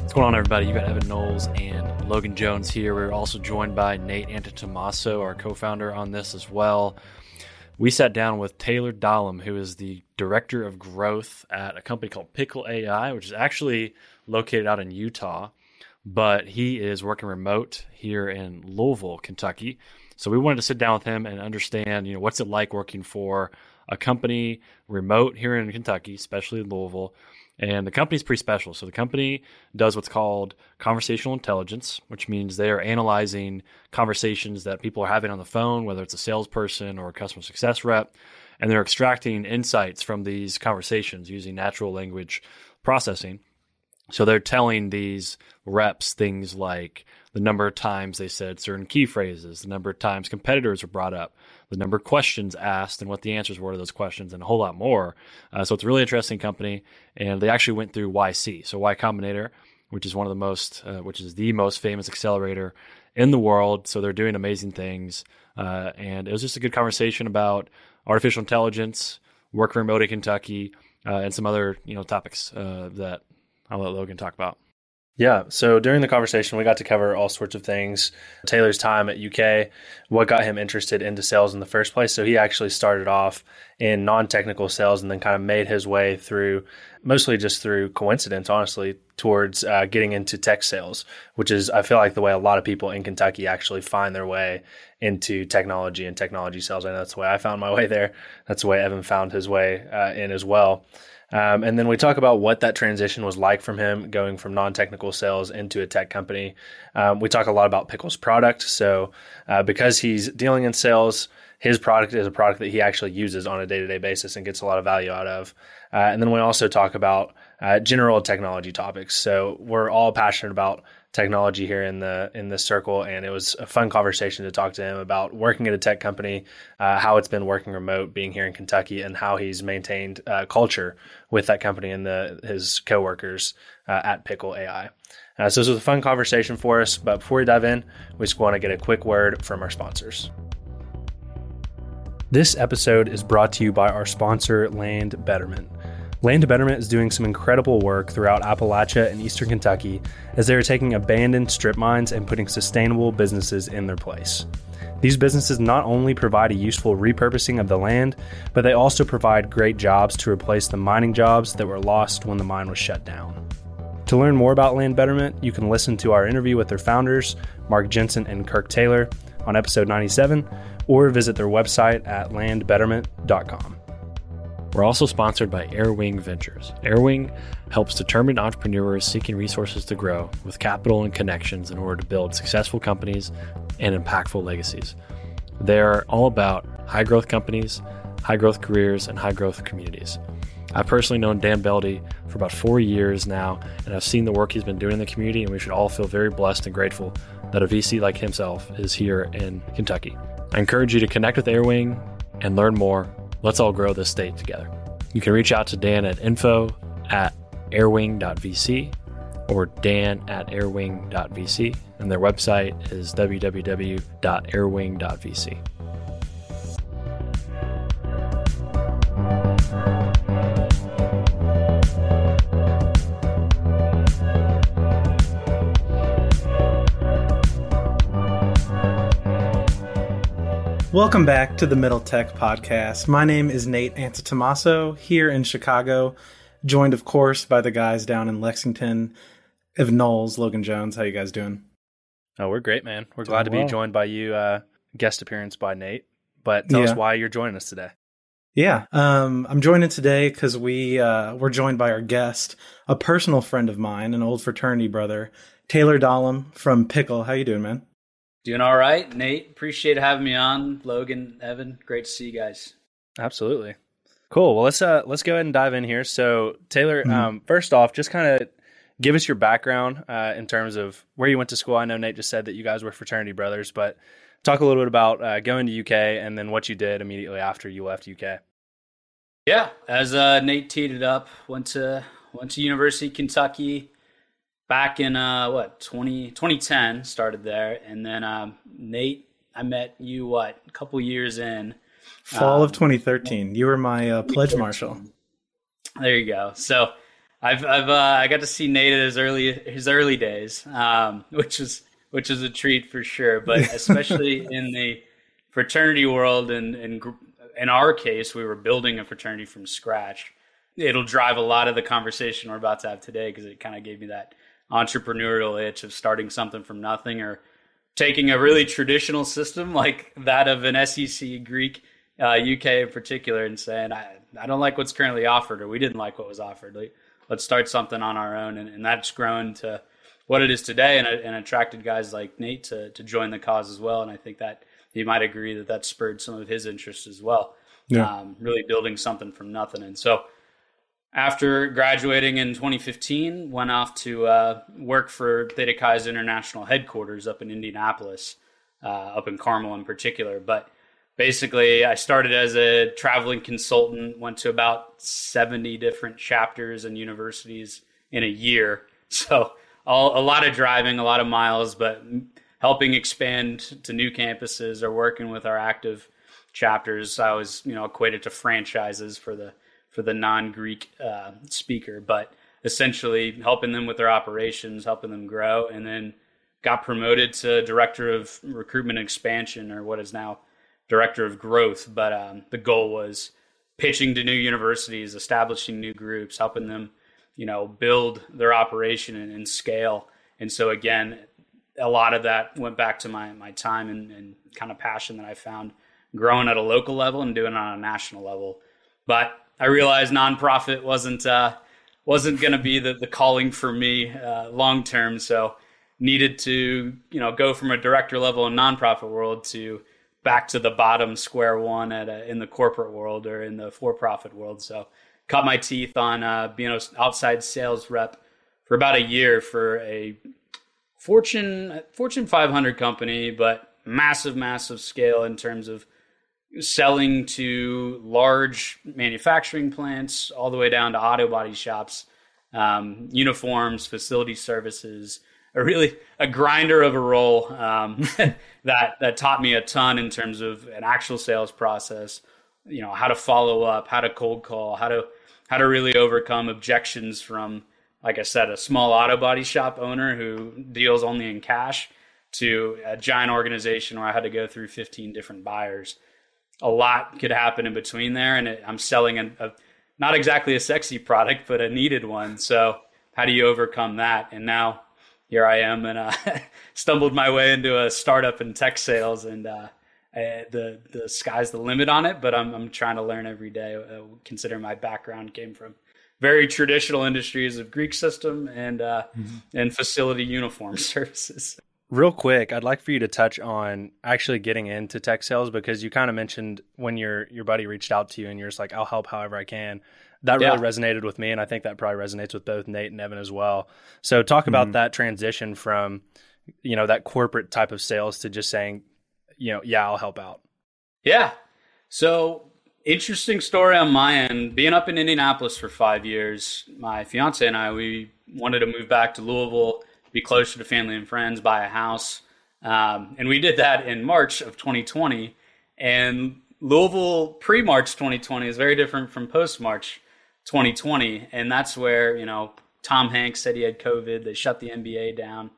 What's going on, everybody? You got Evan Knowles and Logan Jones here. We're also joined by Nate Antetomaso, our co founder, on this as well. We sat down with Taylor Dahlem, who is the director of growth at a company called Pickle AI, which is actually located out in Utah, but he is working remote here in Louisville, Kentucky. So we wanted to sit down with him and understand, you know, what's it like working for a company remote here in Kentucky, especially in Louisville, and the company's pretty special. So the company does what's called conversational intelligence, which means they are analyzing conversations that people are having on the phone, whether it's a salesperson or a customer success rep, and they're extracting insights from these conversations using natural language processing. So they're telling these reps things like the number of times they said certain key phrases, the number of times competitors were brought up, the number of questions asked, and what the answers were to those questions, and a whole lot more. Uh, so it's a really interesting company, and they actually went through YC, so Y Combinator, which is one of the most, uh, which is the most famous accelerator in the world. So they're doing amazing things, uh, and it was just a good conversation about artificial intelligence, work remote in Kentucky, uh, and some other you know topics uh, that I'll let Logan talk about. Yeah. So during the conversation, we got to cover all sorts of things. Taylor's time at UK, what got him interested into sales in the first place. So he actually started off in non technical sales and then kind of made his way through, mostly just through coincidence, honestly, towards uh, getting into tech sales, which is, I feel like, the way a lot of people in Kentucky actually find their way into technology and technology sales. I know that's the way I found my way there. That's the way Evan found his way uh, in as well. Um, and then we talk about what that transition was like from him going from non technical sales into a tech company. Um, we talk a lot about Pickle's product. So, uh, because he's dealing in sales, his product is a product that he actually uses on a day to day basis and gets a lot of value out of. Uh, and then we also talk about uh, general technology topics. So, we're all passionate about technology here in the in this circle, and it was a fun conversation to talk to him about working at a tech company, uh, how it's been working remote, being here in Kentucky, and how he's maintained uh, culture with that company and the his coworkers uh, at Pickle AI. Uh, so this was a fun conversation for us. But before we dive in, we just want to get a quick word from our sponsors. This episode is brought to you by our sponsor, Land Betterment. Land Betterment is doing some incredible work throughout Appalachia and eastern Kentucky as they are taking abandoned strip mines and putting sustainable businesses in their place. These businesses not only provide a useful repurposing of the land, but they also provide great jobs to replace the mining jobs that were lost when the mine was shut down. To learn more about Land Betterment, you can listen to our interview with their founders, Mark Jensen and Kirk Taylor, on episode 97, or visit their website at landbetterment.com. We're also sponsored by Airwing Ventures. Airwing helps determined entrepreneurs seeking resources to grow with capital and connections in order to build successful companies and impactful legacies. They're all about high growth companies, high growth careers, and high growth communities. I've personally known Dan Beldy for about four years now, and I've seen the work he's been doing in the community, and we should all feel very blessed and grateful that a VC like himself is here in Kentucky. I encourage you to connect with Airwing and learn more Let's all grow this state together. You can reach out to Dan at info at airwing.vc or dan at airwing.vc, and their website is www.airwing.vc. Welcome back to the Middle Tech Podcast. My name is Nate Antetomaso here in Chicago, joined, of course, by the guys down in Lexington. Evan Knowles, Logan Jones, how you guys doing? Oh, we're great, man. We're doing glad to well. be joined by you. Uh, guest appearance by Nate. But tell yeah. us why you're joining us today. Yeah, um, I'm joining today because we uh, we're joined by our guest, a personal friend of mine, an old fraternity brother, Taylor Dahlem from Pickle. How you doing, man? Doing all right, Nate. Appreciate having me on. Logan, Evan, great to see you guys. Absolutely. Cool. Well, let's uh let's go ahead and dive in here. So, Taylor, mm-hmm. um, first off, just kind of give us your background uh, in terms of where you went to school. I know Nate just said that you guys were fraternity brothers, but talk a little bit about uh, going to UK and then what you did immediately after you left UK. Yeah, as uh, Nate teed it up, went to went to University of Kentucky back in uh, what 20, 2010. Started there, and then um, Nate, I met you what a couple years in Fall um, of 2013. You were my uh, pledge marshal. There you go. So I've I've uh, I got to see Nate at his early his early days, um, which is which is a treat for sure. But especially in the fraternity world, and in in our case, we were building a fraternity from scratch. It'll drive a lot of the conversation we're about to have today because it kind of gave me that entrepreneurial itch of starting something from nothing or taking a really traditional system like that of an SEC Greek uh, UK in particular, and saying, I, I don't like what's currently offered, or we didn't like what was offered. Like, let's start something on our own. And, and that's grown to what it is today and, and attracted guys like Nate to, to join the cause as well. And I think that you might agree that that spurred some of his interest as well. Yeah. Um, really building something from nothing. And so after graduating in 2015, went off to uh, work for Theta Chi's international headquarters up in Indianapolis, uh, up in Carmel in particular. But basically I started as a traveling consultant, went to about 70 different chapters and universities in a year. So all, a lot of driving, a lot of miles, but helping expand to new campuses or working with our active chapters. I was, you know, equated to franchises for the for the non-Greek uh, speaker, but essentially helping them with their operations, helping them grow, and then got promoted to director of recruitment and expansion, or what is now director of growth, but um, the goal was pitching to new universities, establishing new groups, helping them, you know, build their operation and, and scale. And so again, a lot of that went back to my my time and, and kind of passion that I found growing at a local level and doing it on a national level. But I realized nonprofit wasn't uh, wasn't going to be the, the calling for me uh, long term. So needed to you know go from a director level in nonprofit world to back to the bottom square one at a, in the corporate world or in the for-profit world. So cut my teeth on uh, being an outside sales rep for about a year for a Fortune Fortune 500 company, but massive, massive scale in terms of selling to large manufacturing plants, all the way down to auto body shops, um, uniforms, facility services, a really a grinder of a role um, that that taught me a ton in terms of an actual sales process. You know how to follow up, how to cold call, how to how to really overcome objections from, like I said, a small auto body shop owner who deals only in cash to a giant organization where I had to go through 15 different buyers. A lot could happen in between there, and it, I'm selling a, a not exactly a sexy product, but a needed one. So how do you overcome that? And now here I am and uh, stumbled my way into a startup in tech sales and uh, I, the the sky's the limit on it. But I'm I'm trying to learn every day. Uh, consider my background came from very traditional industries of Greek system and uh, mm-hmm. and facility uniform services. Real quick, I'd like for you to touch on actually getting into tech sales because you kind of mentioned when your your buddy reached out to you and you're just like, I'll help however I can that really resonated with me, and I think that probably resonates with both Nate and Evan as well. So, talk about mm-hmm. that transition from you know that corporate type of sales to just saying, you know, yeah, I'll help out. Yeah. So interesting story on my end. Being up in Indianapolis for five years, my fiance and I we wanted to move back to Louisville, be closer to family and friends, buy a house, um, and we did that in March of 2020. And Louisville pre March 2020 is very different from post March 2020. And that's where, you know, Tom Hanks said he had COVID. They shut the NBA down.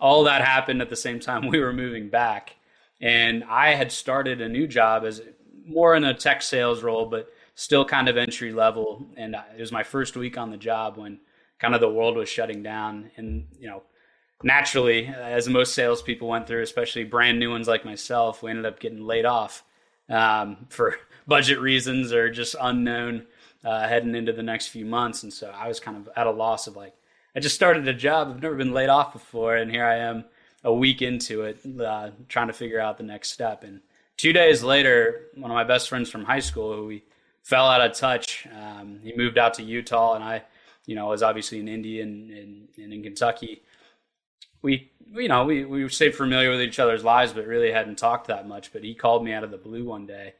All that happened at the same time we were moving back. And I had started a new job as more in a tech sales role, but still kind of entry level. And it was my first week on the job when kind of the world was shutting down. And, you know, naturally, as most salespeople went through, especially brand new ones like myself, we ended up getting laid off um, for budget reasons or just unknown uh, heading into the next few months. And so I was kind of at a loss of like, I just started a job. I've never been laid off before. And here I am a week into it, uh, trying to figure out the next step. And two days later, one of my best friends from high school, who we fell out of touch. Um, he moved out to Utah, and I, you know, was obviously in Indy and, and, and in Kentucky. We, you know, we, we stayed familiar with each other's lives, but really hadn't talked that much. But he called me out of the blue one day,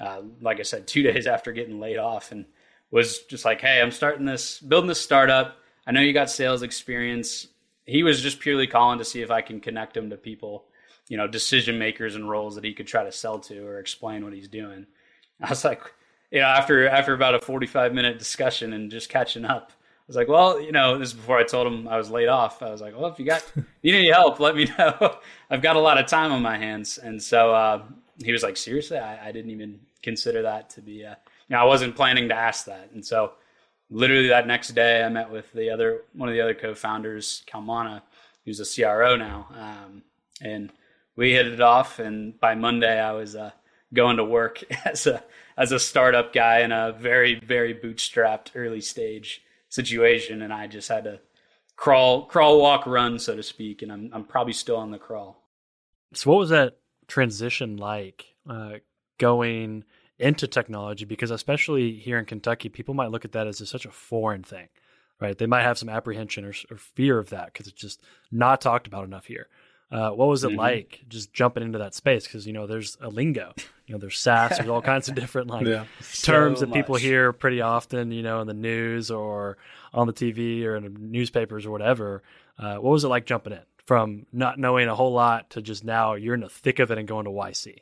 uh, like I said, two days after getting laid off, and was just like, "Hey, I'm starting this, building this startup. I know you got sales experience." He was just purely calling to see if I can connect him to people, you know, decision makers and roles that he could try to sell to or explain what he's doing. I was like, you know, after after about a 45 minute discussion and just catching up, was like, well, you know, this is before I told him I was laid off. I was like, well, if you got need any help, let me know. I've got a lot of time on my hands. And so uh, he was like, seriously, I, I, didn't even consider that to be. Uh, you know, I wasn't planning to ask that. And so, literally that next day, I met with the other one of the other co-founders, Kalmana, who's a CRO now, um, and we hit it off. And by Monday, I was uh, going to work as a as a startup guy in a very very bootstrapped early stage situation, and I just had to crawl crawl walk run so to speak, and I'm I'm probably still on the crawl. So what was that transition like uh, going into technology? Because especially here in Kentucky, people might look at that as a, such a foreign thing, right? They might have some apprehension or, or fear of that because it's just not talked about enough here. Uh, what was it mm-hmm. like just jumping into that space? Because you know, there's a lingo. You know, there's SaaS. There's all kinds of different like yeah. terms so that people hear pretty often. You know, in the news or on the TV or in the newspapers or whatever. Uh, what was it like jumping in from not knowing a whole lot to just now you're in the thick of it and going to YC?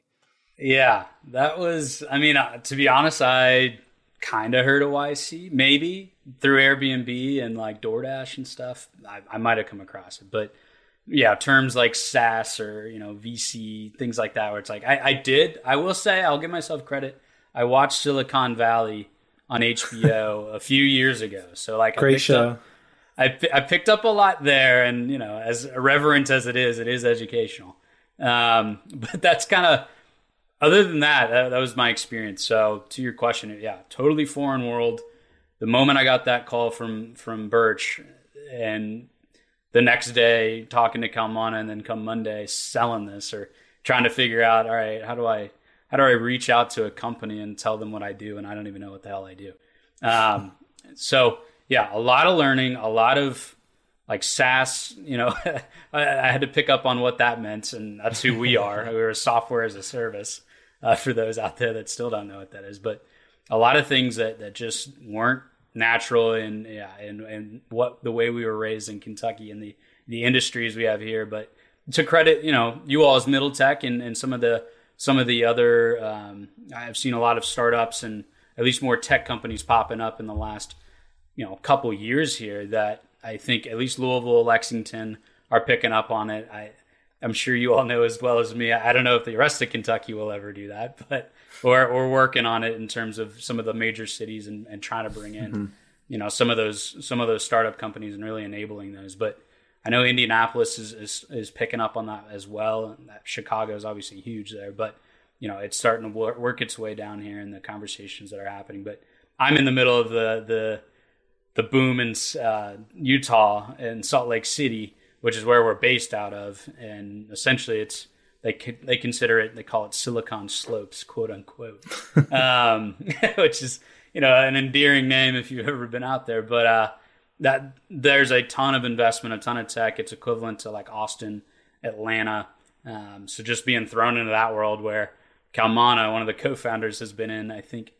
Yeah, that was. I mean, uh, to be honest, I kind of heard of YC maybe through Airbnb and like DoorDash and stuff. I, I might have come across it, but yeah, terms like SaaS or you know VC things like that, where it's like I, I did. I will say I'll give myself credit. I watched Silicon Valley on HBO a few years ago, so like great I show. Up, I I picked up a lot there, and you know, as irreverent as it is, it is educational. Um, but that's kind of other than that, that, that was my experience. So to your question, yeah, totally foreign world. The moment I got that call from from Birch and the next day talking to Kalmana and then come Monday selling this or trying to figure out, all right, how do I how do I reach out to a company and tell them what I do and I don't even know what the hell I do. Um, so yeah, a lot of learning, a lot of like SaaS, you know, I, I, had to pick up on what that meant, and that's who we are. We're a software as a service uh, for those out there that still don't know what that is. But a lot of things that that just weren't natural and yeah and and what the way we were raised in Kentucky and the the industries we have here. But to credit, you know, you all as Middle Tech and, and some of the some of the other um, I've seen a lot of startups and at least more tech companies popping up in the last you know couple years here that I think at least Louisville, Lexington are picking up on it. I I'm sure you all know as well as me. I don't know if the rest of Kentucky will ever do that, but we're, we're working on it in terms of some of the major cities and, and trying to bring in, mm-hmm. you know, some of those some of those startup companies and really enabling those. But I know Indianapolis is is, is picking up on that as well. Chicago is obviously huge there, but you know, it's starting to work, work its way down here in the conversations that are happening. But I'm in the middle of the the the boom in uh, Utah and Salt Lake City which is where we're based out of, and essentially it's they they consider it they call it Silicon Slopes, quote unquote, um, which is you know an endearing name if you've ever been out there. But uh, that there's a ton of investment, a ton of tech. It's equivalent to like Austin, Atlanta. Um, so just being thrown into that world where Kalmana, one of the co-founders, has been in, I think,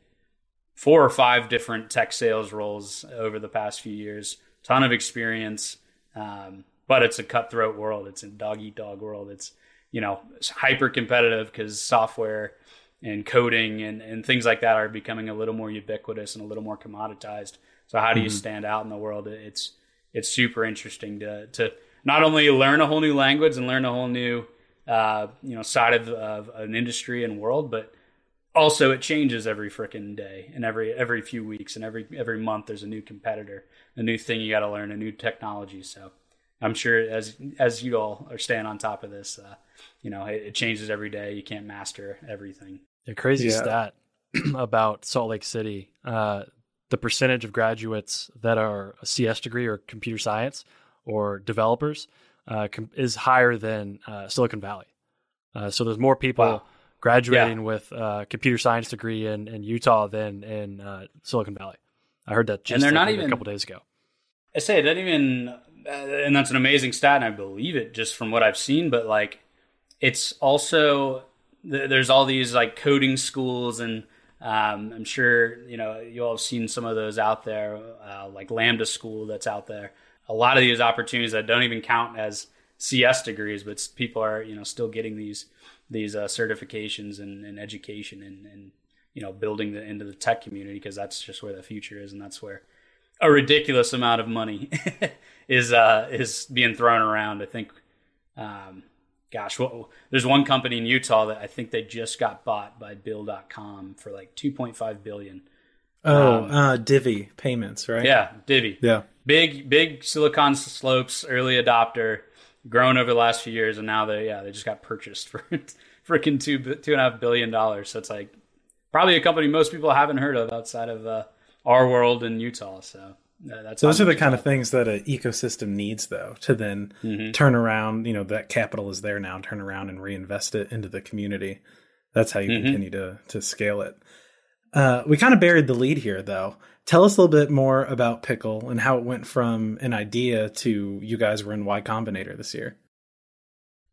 four or five different tech sales roles over the past few years. Ton of experience. Um, but it's a cutthroat world. It's a dog eat dog world. It's you know hyper competitive because software and coding and, and things like that are becoming a little more ubiquitous and a little more commoditized. So how do you mm-hmm. stand out in the world? It's it's super interesting to to not only learn a whole new language and learn a whole new uh, you know side of, of an industry and world, but also it changes every freaking day and every every few weeks and every every month there's a new competitor, a new thing you got to learn, a new technology. So I'm sure as as you all are staying on top of this, uh, you know, it, it, changes every day. You can't master everything. The crazy yeah. stat about Salt Lake City: uh, the percentage of graduates that are a CS degree or computer science or developers uh, com- is higher than uh, Silicon Valley. Uh, so there's more people wow. graduating yeah. with a computer science degree in, in Utah than in uh, Silicon Valley. I heard that just and they're not even, a couple days ago. I say it doesn't even, uh, and that's an amazing stat, and I believe it just from what I've seen. But like, it's also there's all these like coding schools, and um, I'm sure you know you all have seen some of those out there, uh, like Lambda School that's out there. A lot of these opportunities that don't even count as CS degrees, but people are you know still getting these these uh, certifications and, and education and, and you know building the into the tech community because that's just where the future is and that's where a ridiculous amount of money is uh, is being thrown around. I think, um, gosh, well, there's one company in Utah that I think they just got bought by Bill.com for like 2.5 billion. Oh, um, uh, Divvy payments, right? Yeah, Divvy. Yeah, big big Silicon Slopes early adopter, grown over the last few years, and now they yeah they just got purchased for freaking two two and a half billion dollars. So it's like probably a company most people haven't heard of outside of uh, our world in Utah. So uh, that's those are the kind of things that an ecosystem needs, though, to then mm-hmm. turn around. You know, that capital is there now. Turn around and reinvest it into the community. That's how you mm-hmm. continue to to scale it. Uh, we kind of buried the lead here, though. Tell us a little bit more about Pickle and how it went from an idea to you guys were in Y Combinator this year.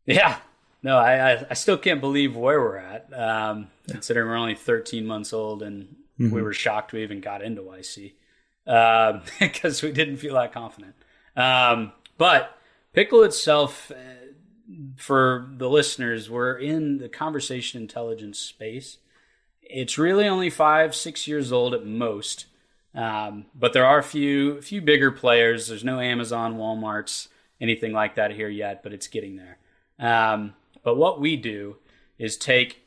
Yeah, no, I, I still can't believe where we're at. Um, yeah. Considering we're only 13 months old, and mm-hmm. we were shocked we even got into YC because um, we didn't feel that confident. Um, but Pickle itself, uh, for the listeners, we're in the conversation intelligence space. It's really only five, six years old at most. Um, but there are a few, few bigger players. There's no Amazon, Walmart's, anything like that here yet, but it's getting there. Um, but what we do is take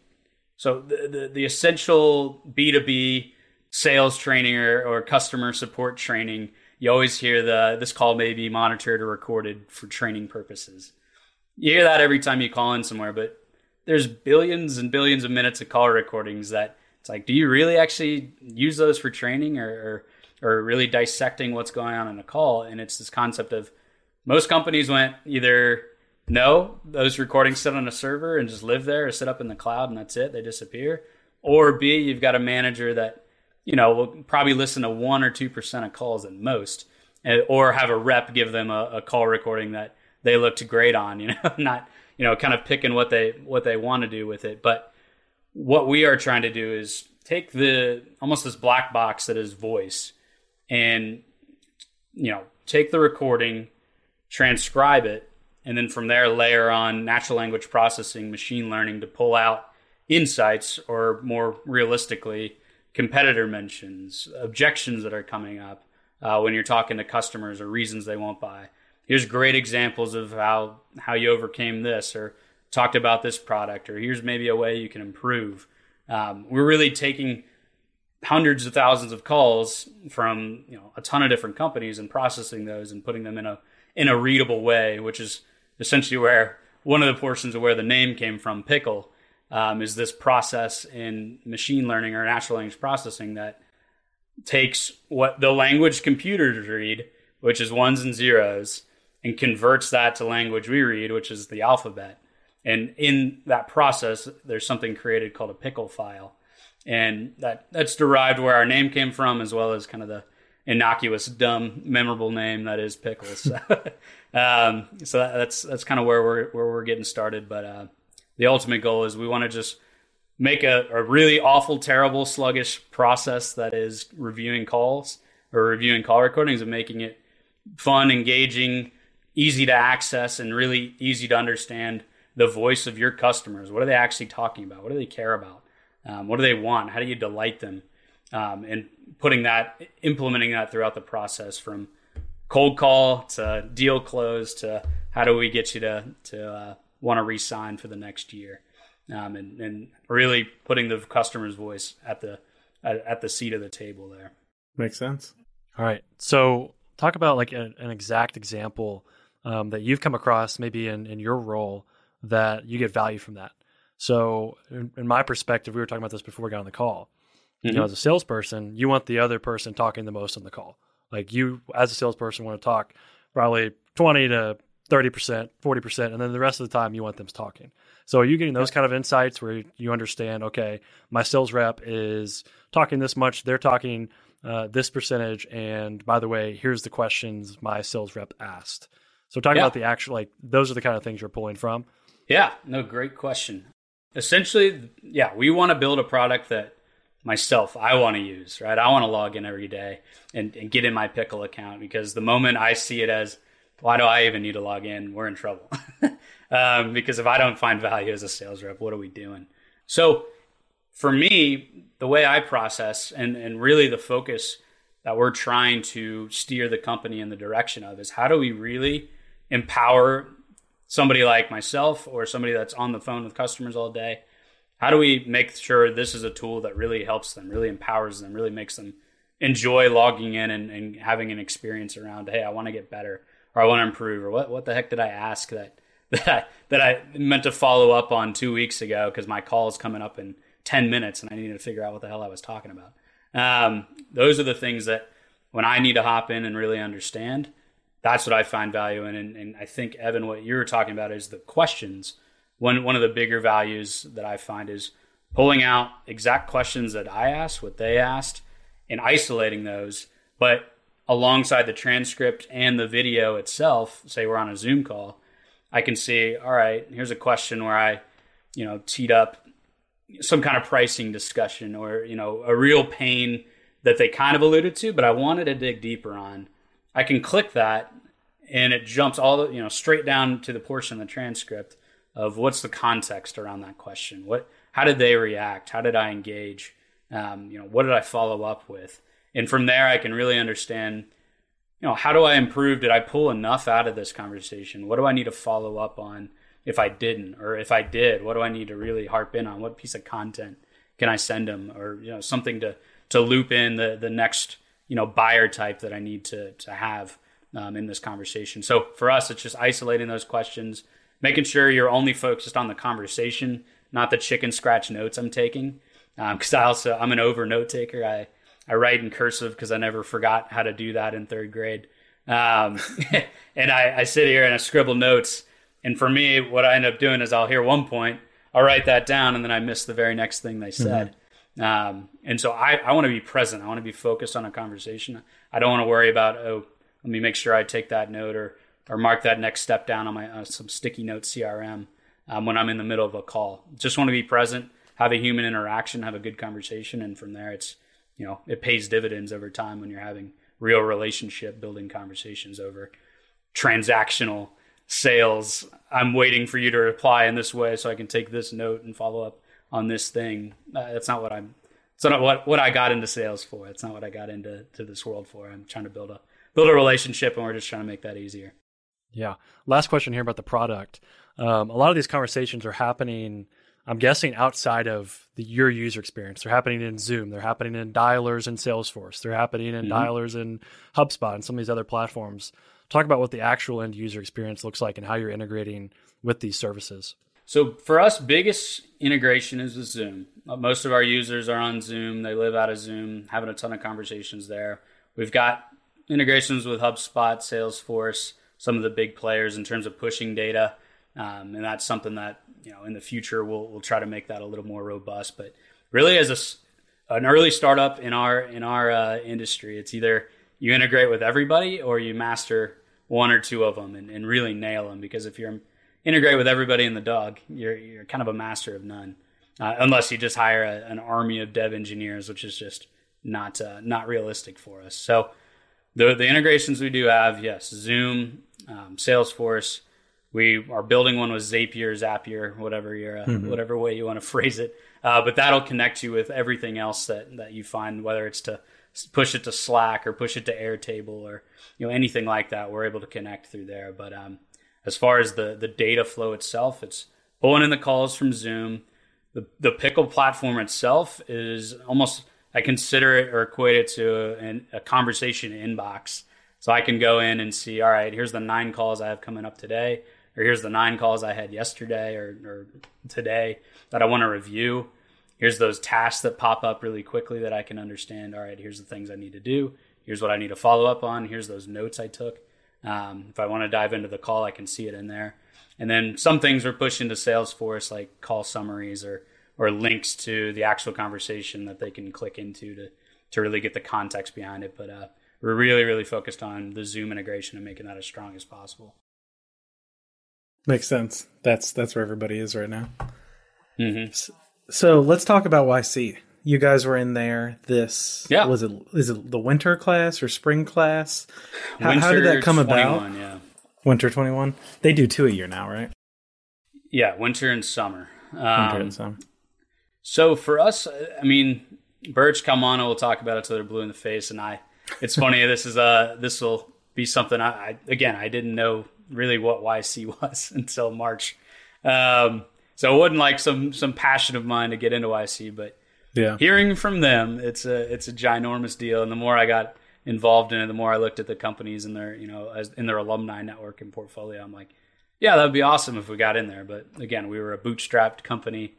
so the the, the essential B two B sales training or, or customer support training. You always hear the this call may be monitored or recorded for training purposes. You hear that every time you call in somewhere, but there's billions and billions of minutes of call recordings that it's like, do you really actually use those for training or, or, or really dissecting what's going on in a call? And it's this concept of most companies went either no, those recordings sit on a server and just live there or sit up in the cloud and that's it. They disappear. Or B, you've got a manager that, you know, will probably listen to one or 2% of calls at most, eh, or have a rep give them a, a call recording that they looked great on, you know, not, you know, kind of picking what they, what they want to do with it. But what we are trying to do is take the, almost this black box that is voice and, you know, take the recording, transcribe it, and then from there layer on natural language processing, machine learning to pull out insights or more realistically, competitor mentions, objections that are coming up uh, when you're talking to customers or reasons they won't buy. Here's great examples of how how you overcame this or talked about this product or here's maybe a way you can improve. Um, we're really taking hundreds of thousands of calls from you know a ton of different companies and processing those and putting them in a in a readable way, which is essentially where one of the portions of where the name came from, pickle, um, is this process in machine learning or natural language processing that takes what the language computers read, which is ones and zeros, and converts that to language we read, which is the alphabet. And in that process, there's something created called a pickle file. And that, that's derived where our name came from, as well as kind of the innocuous, dumb, memorable name that is Pickles. um, so that, that's that's kind of where we're where we're getting started. But uh, the ultimate goal is we want to just make a, a really awful, terrible, sluggish process that is reviewing calls or reviewing call recordings and making it fun, engaging, easy to access, and really easy to understand the voice of your customers. What are they actually talking about? What do they care about? Um, what do they want? How do you delight them? Um, and putting that, implementing that throughout the process from cold call to deal close to how do we get you to to uh, want to re-sign for the next year, um, and and really putting the customer's voice at the at, at, the seat of the table there. Makes sense. All right, so talk about like a, an exact example um, that you've come across, maybe in in your role, that you get value from that. So, in, in my perspective, we were talking about this before we got on the call Mm-hmm. You know, as a salesperson, you want the other person talking the most on the call. Like you, as a salesperson, want to talk probably 20 to 30%, 40%, and then the rest of the time you want them talking. So are you getting those kind of insights where you understand, okay, my sales rep is talking this much, they're talking uh, this percentage, and by the way, here's the questions my sales rep asked. So talking yeah. about the actual, like those are the kind of things you're pulling from. Yeah, no, great question. Essentially, yeah, we want to build a product that myself I want to use, right? I want to log in every day and, and get in my pickle account because the moment I see it as why do I even need to log in? We're in trouble. um, because if I don't find value as a sales rep, what are we doing? So for me, the way I process and, and really the focus that we're trying to steer the company in the direction of is how do we really empower somebody like myself or somebody that's on the phone with customers all day? How do we make sure this is a tool that really helps them, really empowers them, really makes them enjoy logging in and, and having an experience around, hey, I want to get better or I want to improve, or what what the heck did I ask that that I, that I meant to follow up on two weeks ago because my call is coming up in ten minutes and I needed to figure out what the hell I was talking about. Um, those are the things that when I need to hop in and really understand, that's what I find value in. And, and I think Evan, what you were talking about is the questions. One one of the bigger values that I find is pulling out exact questions that I asked, what they asked, and isolating those, but alongside the transcript and the video itself, say we're on a Zoom call, I can see, all right, here's a question where I, you know, teed up some kind of pricing discussion or, you know, a real pain that they kind of alluded to, but I wanted to dig deeper on. I can click that and it jumps all the, you know, straight down to the portion of the transcript of what's the context around that question. What, how did they react? How did I engage? Um, you know, what did I follow up with? and from there i can really understand you know how do i improve did i pull enough out of this conversation what do i need to follow up on if i didn't or if i did what do i need to really harp in on what piece of content can i send them or you know something to to loop in the the next you know buyer type that i need to to have um, in this conversation so for us it's just isolating those questions making sure you're only focused on the conversation not the chicken scratch notes i'm taking because um, i also i'm an over note taker i I write in cursive because I never forgot how to do that in third grade. Um, and I, I, sit here and I scribble notes. And for me, what I end up doing is I'll hear one point, I'll write that down, and then I miss the very next thing they said. Mm-hmm. Um, and so I, I want to be present. I want to be focused on a conversation. I don't want to worry about, oh, let me make sure I take that note or, or mark that next step down on my uh, some sticky note CRM um, when I'm in the middle of a call. Just want to be present, have a human interaction, have a good conversation, and from there it's you know it pays dividends over time when you're having real relationship building conversations over transactional sales. I'm waiting for you to reply in this way so i can take this note and follow up on this thing. Uh, that's not what i'm it's not what, what i got into sales for. It's not what i got into to this world for. I'm trying to build a build a relationship and we're just trying to make that easier yeah last question here about the product um, a lot of these conversations are happening I'm guessing outside of the, your user experience. They're happening in Zoom. They're happening in dialers in Salesforce. They're happening in mm-hmm. dialers in HubSpot and some of these other platforms. Talk about what the actual end user experience looks like and how you're integrating with these services. So for us, biggest integration is with Zoom. Uh, most of our users are on Zoom. They live out of Zoom, having a ton of conversations there. We've got integrations with HubSpot, Salesforce, some of the big players in terms of pushing data. Um, and that's something that you know in the future we'll we'll try to make that a little more robust. But really, as a an early startup in our in our uh, industry, it's either you integrate with everybody or you master one or two of them and, and really nail them. Because if you're integrate with everybody in the dog, you're you're kind of a master of none, uh, unless you just hire a, an army of dev engineers, which is just not uh, not realistic for us. So the the integrations we do have, yes, Zoom, um, Salesforce we are building one with Zapier, Zapier, whatever your uh, mm-hmm. whatever way you want to phrase it. Uh, but that'll connect you with everything else that that you find, whether it's to push it to Slack or push it to Airtable or you know anything like that. We're able to connect through there. But um, as far as the the data flow itself, it's pulling in the calls from Zoom. The the Pickle platform itself is almost I consider it or equate it to a, a conversation inbox. So I can go in and see, all right, here's the nine calls I have coming up today or here's the nine calls I had yesterday or, or today that I want to review. Here's those tasks that pop up really quickly that I can understand. All right, here's the things I need to do. Here's what I need to follow up on. Here's those notes I took. Um, if I want to dive into the call, I can see it in there. And then some things are pushed into Salesforce, like call summaries or or links to the actual conversation that they can click into to to really get the context behind it. But uh, we're really really focused on the Zoom integration and making that as strong as possible. Makes sense. That's that's where everybody is right now. Mm-hmm. So, so let's talk about YC. You guys were in there. This Yeah. was it. Is it the winter class or spring class? How, how did that come about? Yeah, Winter twenty one. They do two a year now, right? yeah, winter and summer. Winter Um, and summer. So for us, I mean, Birch come on and we'll talk about it till they're blue in the face. And I, it's funny. this is uh this will be something I, I again I didn't know really what YC was until March. Um, so it wasn't like some some passion of mine to get into YC, but Yeah. hearing from them, it's a it's a ginormous deal. And the more I got involved in it, the more I looked at the companies and their you know as in their alumni network and portfolio. I'm like, yeah, that'd be awesome if we got in there. But again, we were a bootstrapped company,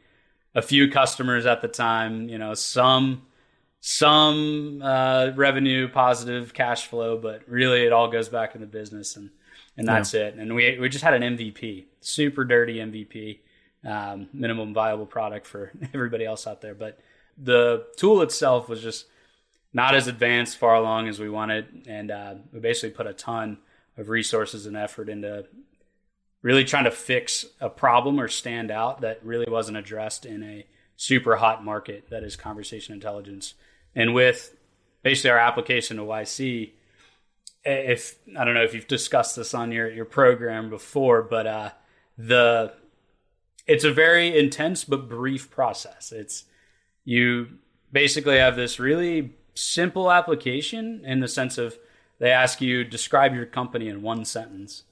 a few customers at the time. You know, some some uh, revenue, positive cash flow, but really it all goes back in the business and and that's it. And we we just had an MVP, super dirty MVP, um, minimum viable product for everybody else out there. But the tool itself was just not as advanced, far along as we wanted, and uh, we basically put a ton of resources and effort into really trying to fix a problem or stand out that really wasn't addressed in a super hot market that is conversation intelligence. And with basically our application to YC, if I don't know if you've discussed this on your your program before, but uh, the it's a very intense but brief process. It's you basically have this really simple application in the sense of they ask you describe your company in one sentence.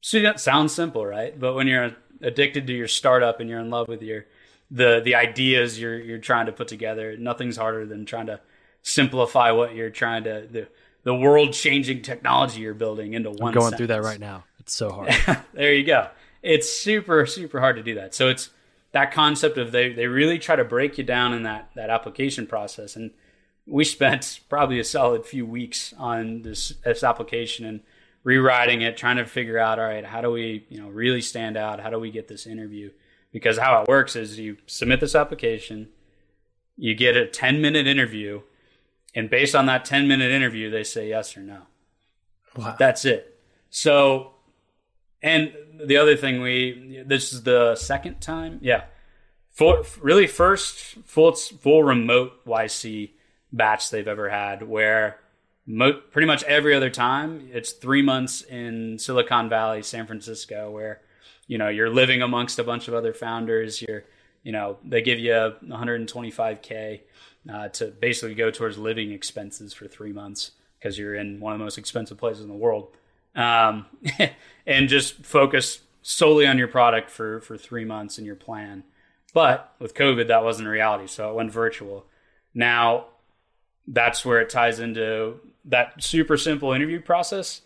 So that sounds simple, right? But when you're addicted to your startup and you're in love with your the the ideas you're you're trying to put together, nothing's harder than trying to simplify what you're trying to the the world changing technology you're building into one. I'm going through that right now. It's so hard. there you go. It's super super hard to do that. So it's that concept of they they really try to break you down in that that application process and we spent probably a solid few weeks on this this application and rewriting it trying to figure out all right how do we you know really stand out how do we get this interview because how it works is you submit this application you get a 10 minute interview and based on that 10 minute interview they say yes or no Wow. that's it. So, and the other thing we this is the second time, yeah, for really first full full remote YC batch they've ever had, where mo- pretty much every other time it's three months in Silicon Valley, San Francisco, where you know you're living amongst a bunch of other founders. You're you know they give you 125k uh, to basically go towards living expenses for three months because you're in one of the most expensive places in the world, um, and just focus solely on your product for for three months in your plan. But with COVID, that wasn't a reality, so it went virtual. Now, that's where it ties into that super simple interview process.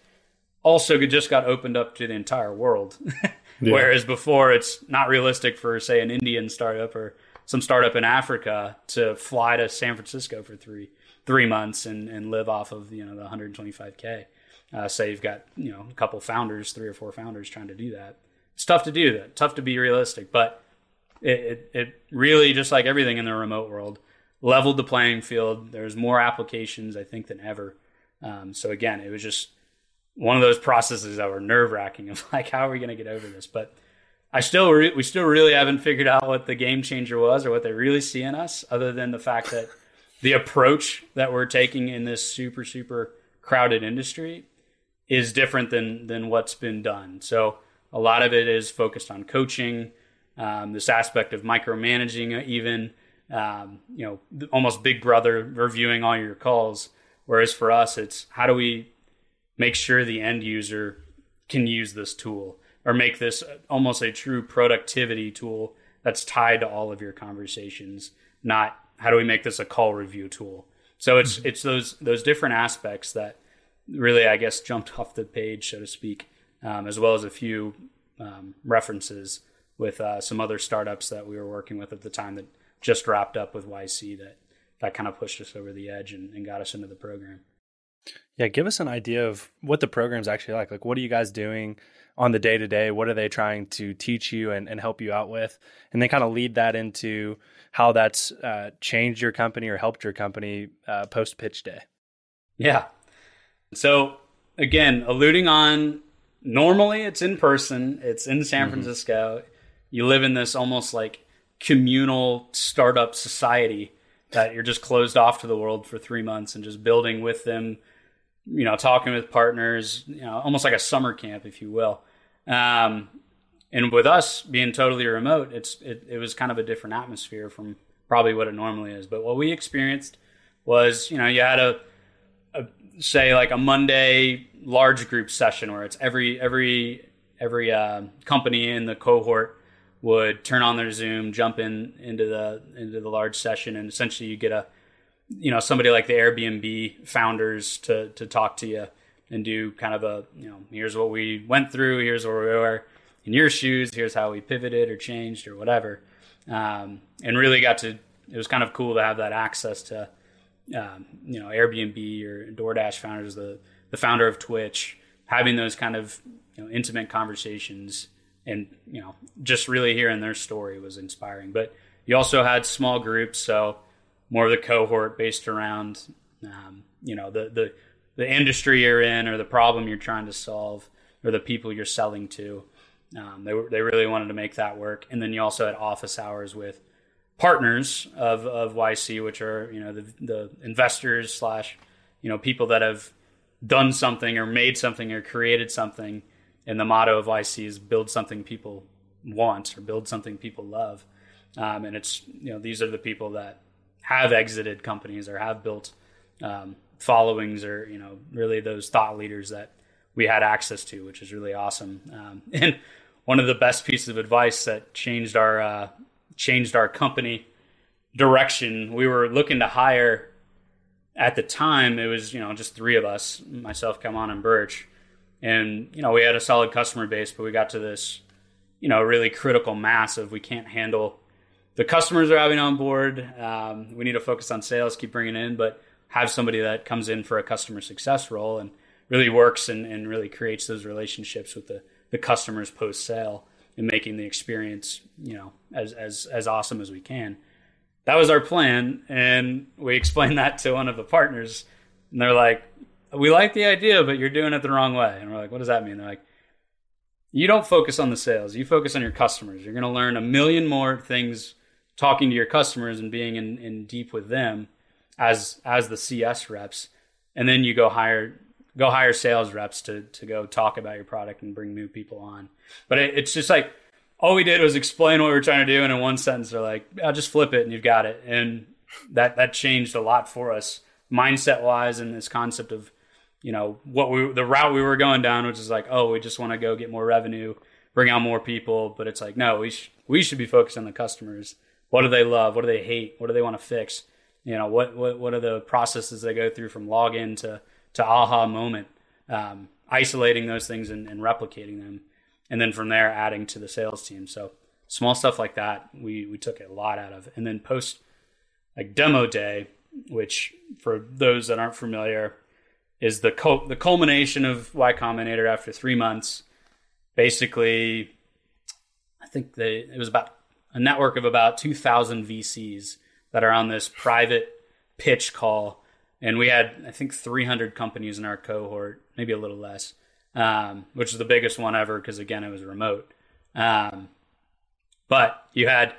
Also, just got opened up to the entire world. Whereas before, it's not realistic for, say, an Indian startup or some startup in Africa to fly to San Francisco for three three months and, and live off of you know the 125k. Uh, say you've got you know a couple founders, three or four founders trying to do that. It's tough to do that. Tough to be realistic, but it, it, it really just like everything in the remote world leveled the playing field. There's more applications I think than ever. Um, so again, it was just one of those processes that were nerve wracking of like, how are we going to get over this? But I still, re- we still really haven't figured out what the game changer was or what they really see in us, other than the fact that the approach that we're taking in this super, super crowded industry is different than than what's been done. So a lot of it is focused on coaching, um, this aspect of micromanaging, even um, you know, almost Big Brother reviewing all your calls. Whereas for us, it's how do we make sure the end user can use this tool or make this almost a true productivity tool that's tied to all of your conversations not how do we make this a call review tool. So it's it's those those different aspects that really i guess jumped off the page so to speak um, as well as a few um, references with uh, some other startups that we were working with at the time that just wrapped up with yc that that kind of pushed us over the edge and, and got us into the program Yeah, give us an idea of what the program's actually like. Like, what are you guys doing on the day to day? What are they trying to teach you and, and help you out with? And then kind of lead that into how that's uh, changed your company or helped your company uh, post pitch day. Yeah. So, again, alluding on normally it's in person, it's in San mm-hmm. Francisco. You live in this almost like communal startup society that you're just closed off to the world for three months and just building with them, you know, talking with partners, you know, almost like a summer camp, if you will. Um, and with us being totally remote, it's it, it was kind of a different atmosphere from probably what it normally is. But what we experienced was, you know, you had a, a say like a Monday large group session where it's every every every uh, company in the cohort would turn on their Zoom, jump in into the into the large session, and essentially you get a you know somebody like the Airbnb founders to to talk to you and do kind of a you know here's what we went through, here's where we were in your shoes, here's how we pivoted or changed or whatever, um, and really got to it was kind of cool to have that access to um, you know Airbnb or DoorDash founders, the the founder of Twitch, having those kind of you know intimate conversations and you know just really hearing their story was inspiring. But you also had small groups so more of the cohort based around um, you know the, the the industry you're in or the problem you're trying to solve or the people you're selling to. Um, they, they really wanted to make that work. And then you also had office hours with partners of, of yc which are you know the, the investors slash you know people that have done something or made something or created something and the motto of YC is build something people want or build something people love. Um, and it's you know these are the people that have exited companies or have built um, followings or you know really those thought leaders that we had access to, which is really awesome. Um, and one of the best pieces of advice that changed our uh, changed our company direction. We were looking to hire at the time. It was you know just three of us, myself, on, and Birch and you know we had a solid customer base but we got to this you know really critical mass of we can't handle the customers are having on board. Um, we need to focus on sales keep bringing in but have somebody that comes in for a customer success role and really works and, and really creates those relationships with the, the customers post sale and making the experience you know as, as as awesome as we can. That was our plan and we explained that to one of the partners and they're like we like the idea, but you're doing it the wrong way. And we're like, what does that mean? They're like, you don't focus on the sales, you focus on your customers. You're going to learn a million more things talking to your customers and being in, in deep with them as as the CS reps. And then you go hire go hire sales reps to to go talk about your product and bring new people on. But it, it's just like all we did was explain what we were trying to do, and in one sentence, they're like, "I'll just flip it, and you've got it." And that that changed a lot for us mindset wise, and this concept of you know what we the route we were going down, which is like, oh, we just want to go get more revenue, bring on more people, but it's like, no, we sh- we should be focused on the customers. What do they love? What do they hate? What do they want to fix? You know, what what what are the processes they go through from login to to aha moment? Um, isolating those things and, and replicating them, and then from there adding to the sales team. So small stuff like that, we we took a lot out of, and then post like demo day, which for those that aren't familiar is the co- the culmination of Y Combinator after three months. Basically, I think they it was about a network of about two thousand VCs that are on this private pitch call, and we had I think three hundred companies in our cohort, maybe a little less, um, which is the biggest one ever because again it was remote. Um, but you had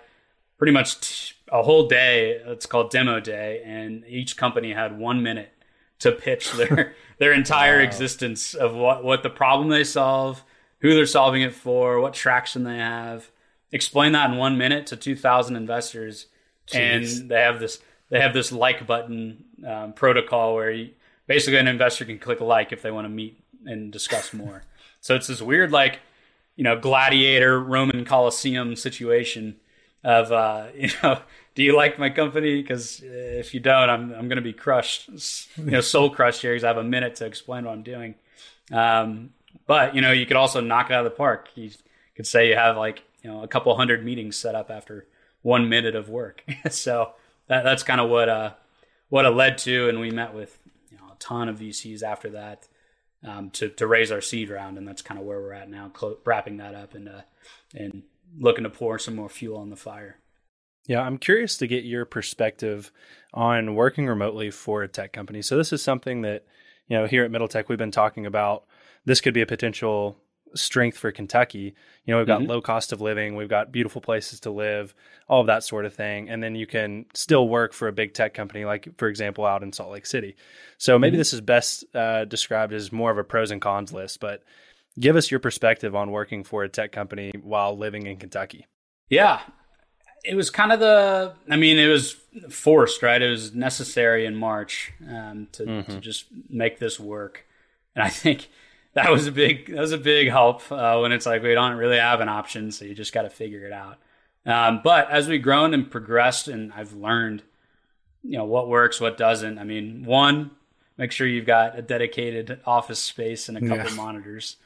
pretty much t- a whole day. It's called demo day, and each company had one minute to pitch their their entire wow. existence of what what the problem they solve, who they're solving it for, what traction they have. Explain that in one minute to two thousand investors, Jeez. and they have this they have this like button um, protocol where you, basically an investor can click like if they want to meet and discuss more. so it's this weird like you know gladiator Roman Colosseum situation of uh, you know do you like my company? Because if you don't, I'm I'm going to be crushed, you know, soul crushed here because I have a minute to explain what I'm doing. Um, but you know, you could also knock it out of the park. You could say you have like you know a couple hundred meetings set up after one minute of work. so that, that's kind of what uh, what it led to, and we met with you know a ton of VCs after that um, to to raise our seed round, and that's kind of where we're at now, cl- wrapping that up and uh, and looking to pour some more fuel on the fire. Yeah, I'm curious to get your perspective on working remotely for a tech company. So this is something that you know here at Middle Tech we've been talking about. This could be a potential strength for Kentucky. You know, we've got mm-hmm. low cost of living, we've got beautiful places to live, all of that sort of thing. And then you can still work for a big tech company, like, for example, out in Salt Lake City. So maybe mm-hmm. this is best uh, described as more of a pros and cons list, but give us your perspective on working for a tech company while living in Kentucky. Yeah. It was kind of the, I mean, it was forced, right? It was necessary in March um, to, mm-hmm. to just make this work. And I think that was a big that was a big help uh, when it's like we don't really have an option, so you just got to figure it out. Um, but as we've grown and progressed, and I've learned, you know, what works, what doesn't. I mean, one, make sure you've got a dedicated office space and a couple yeah. monitors,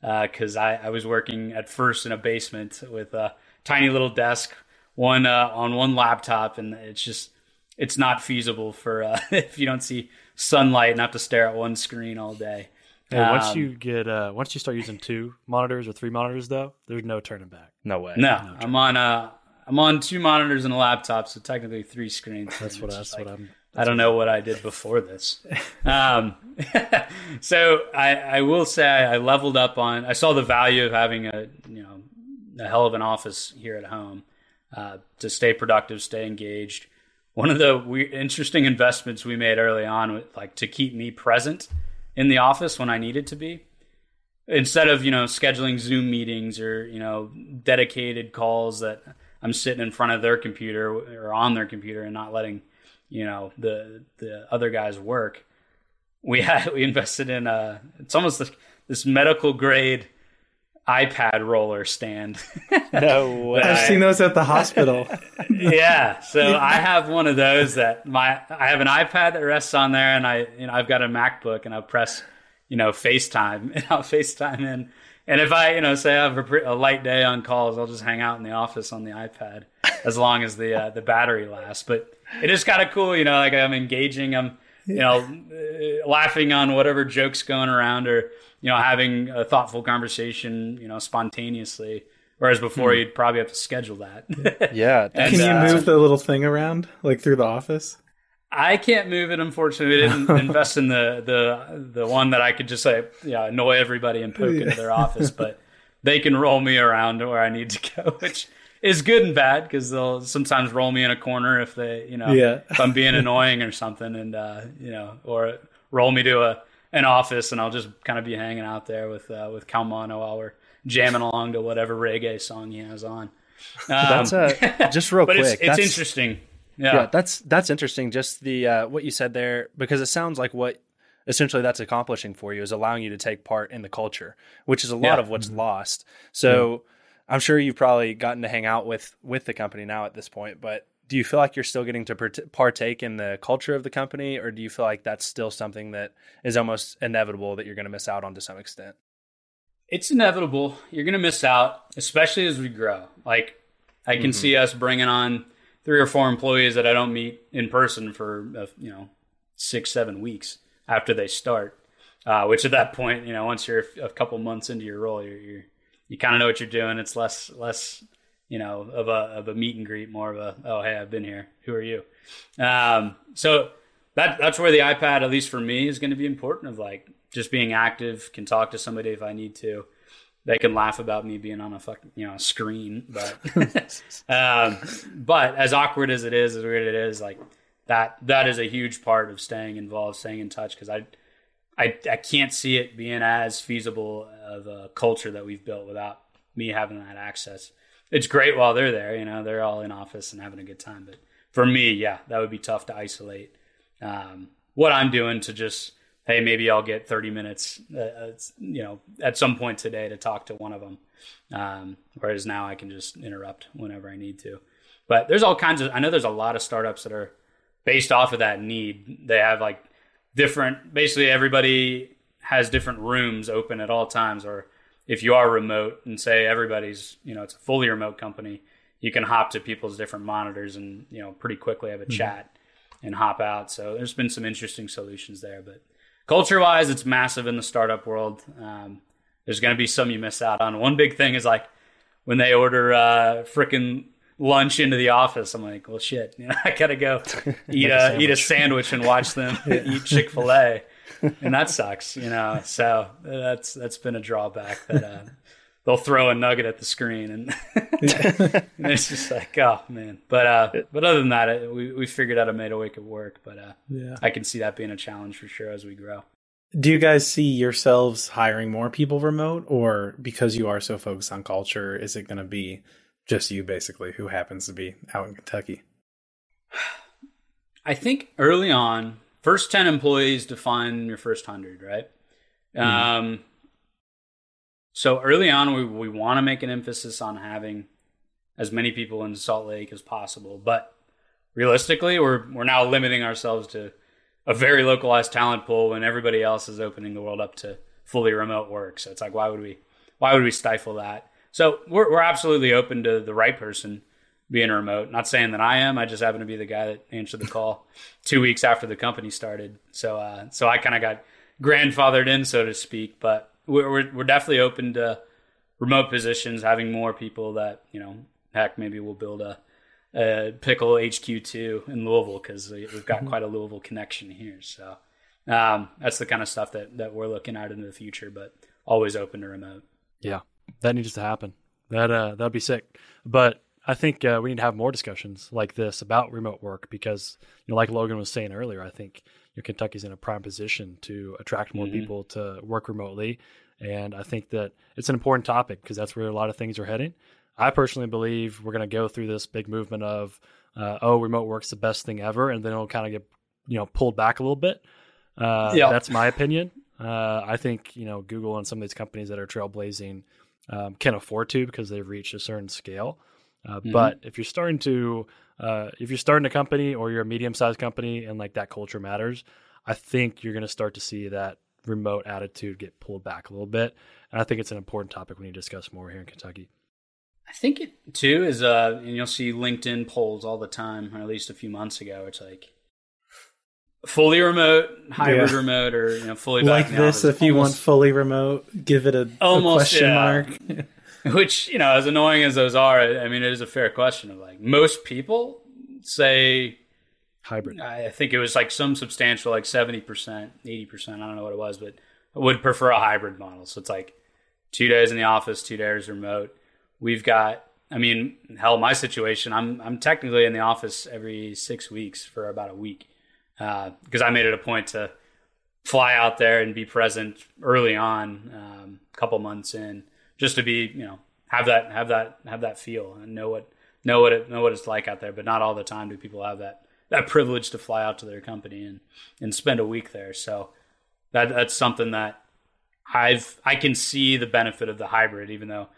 because uh, I, I was working at first in a basement with a tiny little desk, one uh, on one laptop, and it's just it's not feasible for uh, if you don't see sunlight and have to stare at one screen all day. Hey, um, once you get uh, once you start using two monitors or three monitors, though, there's no turning back. No way. No, no I'm on uh, I'm on two monitors and a laptop, so technically three screens. That's what that's like, what I'm. That's I don't know what I did before this. um, so I, I will say I leveled up on. I saw the value of having a you know a hell of an office here at home uh, to stay productive, stay engaged. One of the we, interesting investments we made early on, with, like to keep me present in the office when I needed to be. Instead of, you know, scheduling Zoom meetings or, you know, dedicated calls that I'm sitting in front of their computer or on their computer and not letting, you know, the the other guys work. We had we invested in a it's almost this medical grade iPad roller stand. no way. I've seen those at the hospital. yeah. So I have one of those that my I have an iPad that rests on there and I you know I've got a MacBook and I press, you know, FaceTime and I'll FaceTime in. And if I, you know, say I have a, a, light day on calls, I'll just hang out in the office on the iPad as long as the uh, the battery lasts. But it is kind of cool, you know, like I'm engaging, I'm you know, uh, laughing on whatever jokes going around or you know, having a thoughtful conversation, you know, spontaneously. Whereas before, hmm. you'd probably have to schedule that. yeah. and, Can you uh, move the little thing around, like through the office? I can't move it. Unfortunately, we didn't invest in the the the one that I could just say, yeah, annoy everybody and poke yeah. into their office. But they can roll me around where I need to go, which is good and bad because they'll sometimes roll me in a corner if they, you know, yeah. if I'm being annoying or something, and uh, you know, or roll me to a an office, and I'll just kind of be hanging out there with uh, with Calmano while we're jamming along to whatever reggae song he has on. Um, that's uh, just real but quick. It's, it's interesting. Yeah. yeah. that's that's interesting. Just the uh, what you said there, because it sounds like what essentially that's accomplishing for you is allowing you to take part in the culture, which is a lot yeah. of what's mm-hmm. lost. So. Yeah. I'm sure you've probably gotten to hang out with with the company now at this point, but do you feel like you're still getting to partake in the culture of the company or do you feel like that's still something that is almost inevitable that you're going to miss out on to some extent? It's inevitable. You're going to miss out especially as we grow. Like i can mm-hmm. see us bringing on three or four employees that i don't meet in person for uh, you know six seven weeks after they start uh, which at that point you know once you're a couple months into your role you're, you're you kind of know what you're doing. It's less less you know, of a of a meet and greet, more of a oh hey, I've been here. Who are you? Um, so that that's where the iPad, at least for me, is going to be important. Of like just being active, can talk to somebody if I need to. They can laugh about me being on a fucking you know screen, but um, but as awkward as it is, as weird it is, like that that is a huge part of staying involved, staying in touch. Because I I I can't see it being as feasible of a culture that we've built without me having that access it's great while they're there. You know, they're all in office and having a good time. But for me, yeah, that would be tough to isolate. Um, what I'm doing to just hey, maybe I'll get 30 minutes, uh, uh, you know, at some point today to talk to one of them. Um, whereas now I can just interrupt whenever I need to. But there's all kinds of. I know there's a lot of startups that are based off of that need. They have like different. Basically, everybody has different rooms open at all times, or if you are remote and say everybody's, you know, it's a fully remote company, you can hop to people's different monitors and, you know, pretty quickly have a mm-hmm. chat and hop out. So there's been some interesting solutions there, but culture wise, it's massive in the startup world. Um, there's going to be some you miss out on. One big thing is like when they order uh, freaking lunch into the office. I'm like, well, shit, you know, I gotta go eat a, a eat a sandwich and watch them eat Chick Fil A, and that sucks, you know. So that's that's been a drawback that uh, they'll throw a nugget at the screen, and, and it's just like, oh man. But uh, but other than that, we we figured out a way to make it work. But uh, Yeah. I can see that being a challenge for sure as we grow. Do you guys see yourselves hiring more people remote, or because you are so focused on culture, is it going to be just you basically who happens to be out in Kentucky? I think early on, first 10 employees define your first 100, right? Um, so early on, we, we want to make an emphasis on having as many people in Salt Lake as possible. But realistically, we're, we're now limiting ourselves to a very localized talent pool when everybody else is opening the world up to fully remote work. So it's like, why would we, why would we stifle that? So we're, we're absolutely open to the right person being remote. Not saying that I am. I just happen to be the guy that answered the call two weeks after the company started. So uh, so I kind of got grandfathered in, so to speak. But we're, we're we're definitely open to remote positions, having more people that you know. Heck, maybe we'll build a, a pickle HQ two in Louisville because we've got quite a Louisville connection here. So um, that's the kind of stuff that that we're looking at in the future. But always open to remote. Yeah, that needs to happen. That uh, that'd be sick. But I think uh, we need to have more discussions like this about remote work because, you know, like Logan was saying earlier, I think you know, Kentucky's in a prime position to attract more Mhm. people to work remotely, and I think that it's an important topic because that's where a lot of things are heading. I personally believe we're going to go through this big movement of, uh, oh, remote work's the best thing ever, and then it'll kind of get, you know, pulled back a little bit. Uh, Yeah. That's my opinion. Uh, I think you know Google and some of these companies that are trailblazing um, can afford to because they've reached a certain scale. Uh, Mhm. But if you're starting to, uh, if you're starting a company or you're a medium-sized company and like that culture matters, I think you're going to start to see that remote attitude get pulled back a little bit. And I think it's an important topic we need to discuss more here in Kentucky. I think it too is uh and you'll see LinkedIn polls all the time, or at least a few months ago. It's like fully remote, hybrid Yeah. remote, or you know, fully like in this, office. if you want fully remote, give it a, a Almost, question yeah. mark. which you know, as annoying as those are, I mean, it is a fair question of like most people say. Hybrid. I think it was like some substantial, like seventy percent, eighty percent. I don't know what it was, but I would prefer a hybrid model. So it's like two days in the office, two days remote. We've got, I mean, hell, my situation, I'm I'm technically in the office every six weeks for about a week because I made it a point to fly out there and be present early on, um, a couple months in, just to be, you know, have that have that have that feel and know what know what it know what it's like out there. But not all the time do people have that that privilege to fly out to their company and and spend a week there. So that that's something that I've I can see the benefit of the hybrid, even though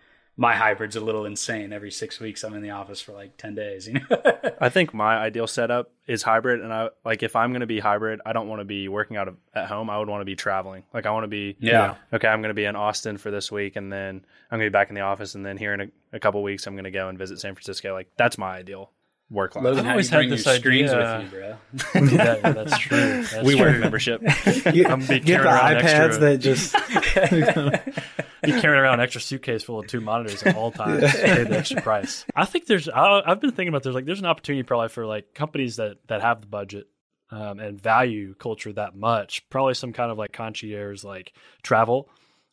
my hybrid's a little insane. Every six weeks, I'm in the office for like ten days. You know, I think my ideal setup is hybrid, and I like if I'm going to be hybrid, I don't want to be working out of at home. I would want to be traveling. Like I want to be Yeah. Okay, I'm going to be in Austin for this week, and then I'm going to be back in the office, and then here in a, a couple weeks, I'm going to go and visit San Francisco. Like that's my ideal work life. Logan, I've always you bring had this your screens idea- with you, bro. Yeah, that's true. That's we true. work membership. You- I'm be Get the carrying around iPads extra- that just You're carrying around an extra suitcase full of two monitors at all times. to Pay the extra price. I think there's. I, I've been thinking about there's like there's an opportunity probably for like companies that that have the budget um, and value culture that much. Probably some kind of like concierge like travel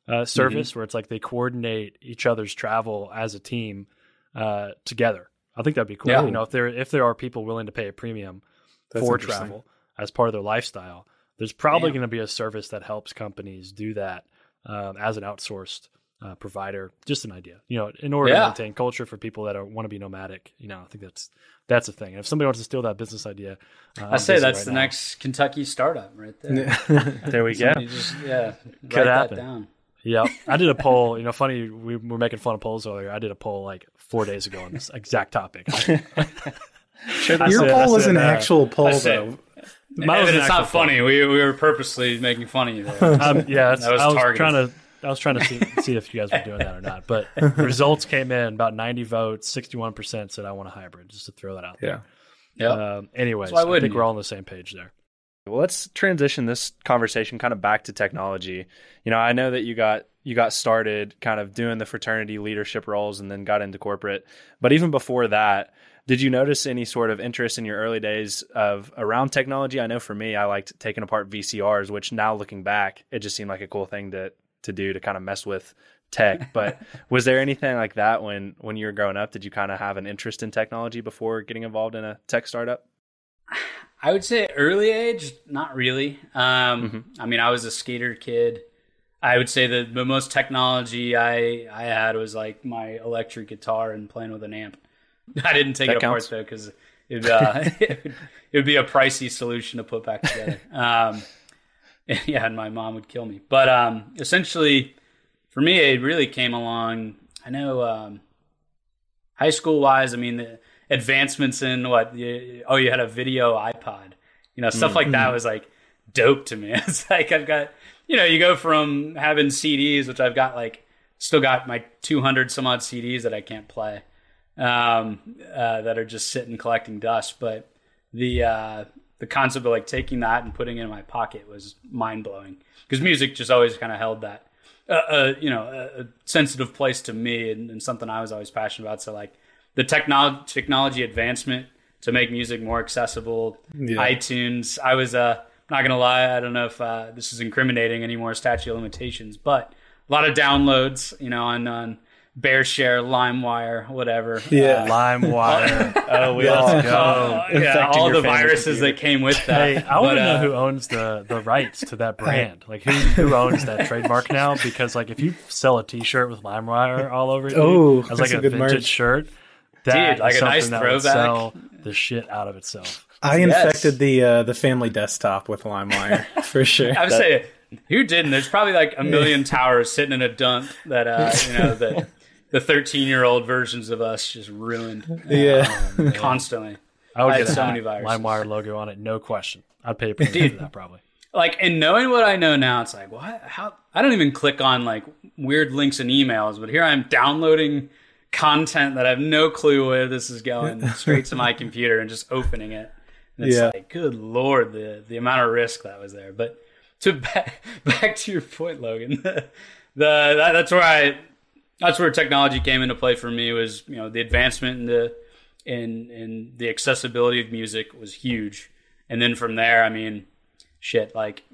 uh, service where it's like they coordinate each other's travel as a team uh, together. I think that'd be cool. Yeah. You know, if there if there are people willing to pay a premium That's for travel as part of their lifestyle. There's probably Yeah. going to be a service that helps companies do that um, as an outsourced uh, provider. Just an idea, you know, in order Yeah. to maintain culture for people that want to be nomadic. You know, I think that's that's a thing. And if somebody wants to steal that business idea, uh, I say that's right the now. next Kentucky startup right there. there we go. Just yeah, Could write happen. that down. Yeah, I did a poll. You know, funny we were making fun of polls earlier. I did a poll like four days ago on this exact topic. Sure, Your said- I poll was an uh, actual poll, said- though. Mine was it's not funny. We we were purposely making fun of you there. um, yeah, it's, That was I was targeted. trying to. I was trying to see, see if you guys were doing that or not. But results came in about 90 votes, 61% said I want a hybrid, just to throw that out there. Yeah. yeah. Um, anyways, So why I wouldn't think we're all on the same page there. Well, let's transition this conversation kind of back to technology. You know, I know that you got you got started kind of doing the fraternity leadership roles and then got into corporate. But even before that, did you notice any sort of interest in your early days of around technology? I know for me, I liked taking apart VCRs, which now looking back, it just seemed like a cool thing to to do to kind of mess with tech. But was there anything like that when when you were growing up? Did you kind of have an interest in technology before getting involved in a tech startup? I would say early age, not really. Um, mm-hmm. I mean, I was a skater kid. I would say that the most technology I I had was like my electric guitar and playing with an amp. I didn't take that it counts. apart though because it, uh, it, would, it would be a pricey solution to put back together. Um, yeah, and my mom would kill me. But um, essentially, for me, it really came along. I know um, high school wise. I mean, the advancements in what? You, oh, you had a video iPod. You know, stuff mm-hmm. like that was like dope to me. It's like I've got you know, you go from having CDs, which I've got like still got my 200 some odd CDs that I can't play, um, uh, that are just sitting collecting dust. But the uh, the concept of like taking that and putting it in my pocket was mind blowing because music just always kind of held that, uh, uh, you know, a, a, sensitive place to me and, and, something I was always passionate about. So like the technology technology advancement to make music more accessible, yeah. iTunes. I was uh not gonna lie, I don't know if uh, this is incriminating anymore statute of limitations, but a lot of downloads, you know, on on BearShare, LimeWire, whatever. Yeah, uh, LimeWire. oh, we all go. yeah, all the viruses that came with that. Hey, I want to know uh, who owns the the rights to that brand. Like who who owns that trademark now? Because like if you sell a T-shirt with LimeWire all over it, oh, as like a vintage merch. shirt, that Dude, like a nice throwback. Would sell the shit out of itself. I yes. infected the uh, the family desktop with LimeWire for sure. I would that, say who didn't? There's probably like a million towers sitting in a dump that uh, you know that the 13 year old versions of us just ruined. Yeah, um, constantly. I would I get so many viruses. LimeWire logo on it, no question. I'd pay a premium for that probably. Like, and knowing what I know now, it's like, what? How? I don't even click on like weird links and emails, but here I'm downloading content that I have no clue where this is going straight to my computer and just opening it. And it's yeah. like, good lord, the the amount of risk that was there. But to back back to your point, Logan, the, the that, that's where I that's where technology came into play for me was you know the advancement in the in in the accessibility of music was huge, and then from there, I mean, shit, like.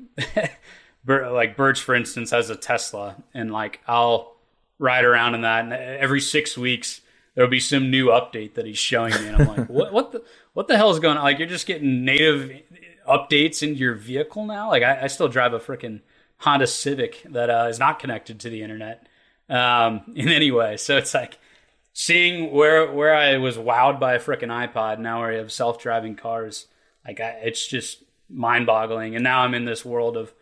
like Birch, for instance, has a Tesla, and like I'll ride around in that, and every six weeks there'll be some new update that he's showing me, and I'm like, what, what the, what the hell is going on? Like, you're just getting native updates into your vehicle now. Like, I, I still drive a freaking Honda Civic that uh, is not connected to the internet um, in any way. So it's like seeing where where I was wowed by a freaking iPod. Now where I have self driving cars, like I, it's just mind boggling. And now I'm in this world of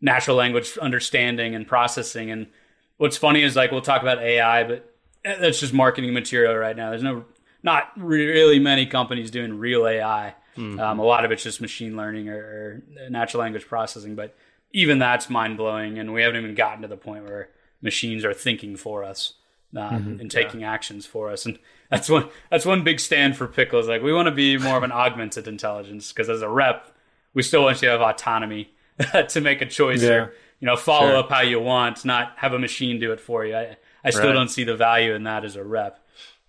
natural language understanding and processing. And what's funny is like we'll talk about AI, but that's just marketing material right now. There's no not really many companies doing real AI. Mm-hmm. Um, a lot of it's just machine learning or, or, natural language processing, but even that's mind blowing, and we haven't even gotten to the point where machines are thinking for us um, mm-hmm. and taking yeah. actions for us. And that's one that's one big stand for pickles. Like we want to be more of an augmented intelligence because as a rep, we still want you to have autonomy to make a choice yeah. or you know follow sure. up how you want, not have a machine do it for you. I, I still right. don't see the value in that as a rep.